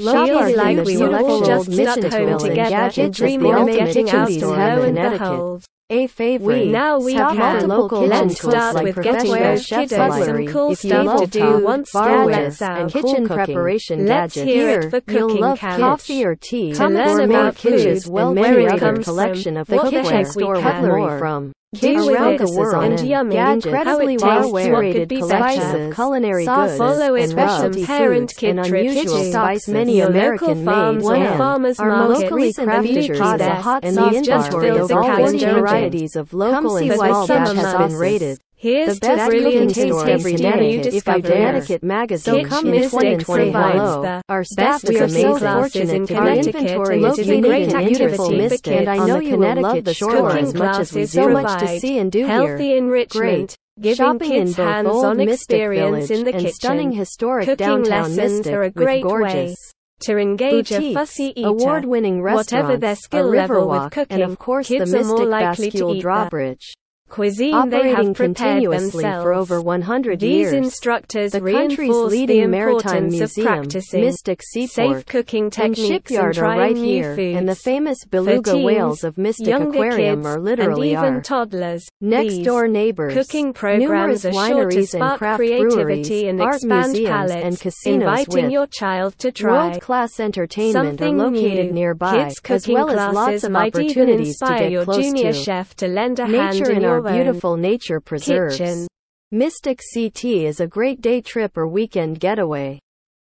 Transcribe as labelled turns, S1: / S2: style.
S1: Feels like
S2: the
S1: we were all just stuck
S2: Mystic
S1: home together,
S2: is the
S1: of getting out to
S2: store
S1: know and behold.
S2: A favorite.
S1: We now we can.
S2: at local
S1: Let's start
S2: like
S1: with getting those
S2: chefs
S1: some cool
S2: if you
S1: stuff
S2: love
S1: to do once
S2: bar
S1: school
S2: whiz, and kitchen
S1: cooking.
S2: preparation
S1: Let's
S2: gadgets.
S1: hear it
S2: Here,
S1: for
S2: you'll
S1: cooking
S2: love
S1: camp.
S2: coffee or tea.
S1: To learn about
S2: kitchens,
S1: and
S2: many other collection
S1: from,
S2: of
S1: the kitchen can.
S2: cutlery from
S1: With
S2: around the world
S1: and yummy,
S2: gadgets,
S1: how it
S2: incredibly
S1: tastes, what could be
S2: spices,
S1: better.
S2: culinary
S1: Sauce.
S2: goods,
S1: Follow it
S2: and
S1: with some
S2: specialty
S1: parent kid
S2: and unusual
S1: kitchen.
S2: spice many American
S1: farms and farmers market
S2: locally crafted
S1: beauty
S2: pizza
S1: there.
S2: hot and the
S1: fills
S2: of all 40 varieties of local and small
S1: summer
S2: have been rated.
S1: Here's
S2: the best
S1: to brilliant
S2: taste every
S1: tasty new
S2: Connecticut if by
S1: discoveries.
S2: Connecticut Magazine in
S1: Mystic
S2: 2020
S1: provides
S2: hello.
S1: the
S2: Our staff
S1: best
S2: is
S1: cooking
S2: amazing.
S1: classes in
S2: Our
S1: Connecticut,
S2: inventory
S1: and
S2: is
S1: it is a great
S2: beautiful
S1: activity
S2: Mystic, and I know you will love the
S1: shore as
S2: much as we so much to see and do
S1: healthy
S2: here.
S1: enrichment,
S2: Great.
S1: giving
S2: Shopping
S1: kids hands-on experience
S2: Village
S1: in the kitchen.
S2: stunning historic
S1: Cooking
S2: downtown
S1: lessons
S2: Mystic
S1: are a great way to engage a fussy eater.
S2: award-winning
S1: Whatever their skill level with cooking,
S2: and of course the
S1: kids are more
S2: Mystic
S1: likely to
S2: Bascule
S1: eat the
S2: drawbridge.
S1: Cuisine they have prepared
S2: continuously
S1: themselves.
S2: for over 100
S1: These
S2: years.
S1: instructors
S2: the country's
S1: reinforce
S2: leading
S1: the
S2: maritime
S1: importance
S2: museum,
S1: of practicing
S2: Mystic
S1: safe
S2: Seaport,
S1: cooking
S2: and
S1: techniques and
S2: are
S1: trying
S2: right
S1: new
S2: here,
S1: foods.
S2: and the famous beluga
S1: teens,
S2: whales of Mystic
S1: younger
S2: Aquarium
S1: kids,
S2: are literally
S1: and even
S2: our
S1: toddlers.
S2: next door neighbors.
S1: Cooking programs are sure to
S2: wineries and
S1: spark
S2: craft
S1: creativity
S2: breweries,
S1: and
S2: art
S1: expand
S2: museums,
S1: palates,
S2: and casinos
S1: inviting
S2: with
S1: your child to try
S2: World-class entertainment are
S1: something
S2: located
S1: new.
S2: nearby,
S1: Kids
S2: as
S1: cooking
S2: well as lots of opportunities to
S1: inspire
S2: get
S1: your
S2: close
S1: junior
S2: to
S1: chef to lend a hand
S2: nature
S1: in
S2: in
S1: your
S2: our beautiful nature preserves.
S1: kitchen.
S2: Mystic CT is a great day trip or weekend getaway.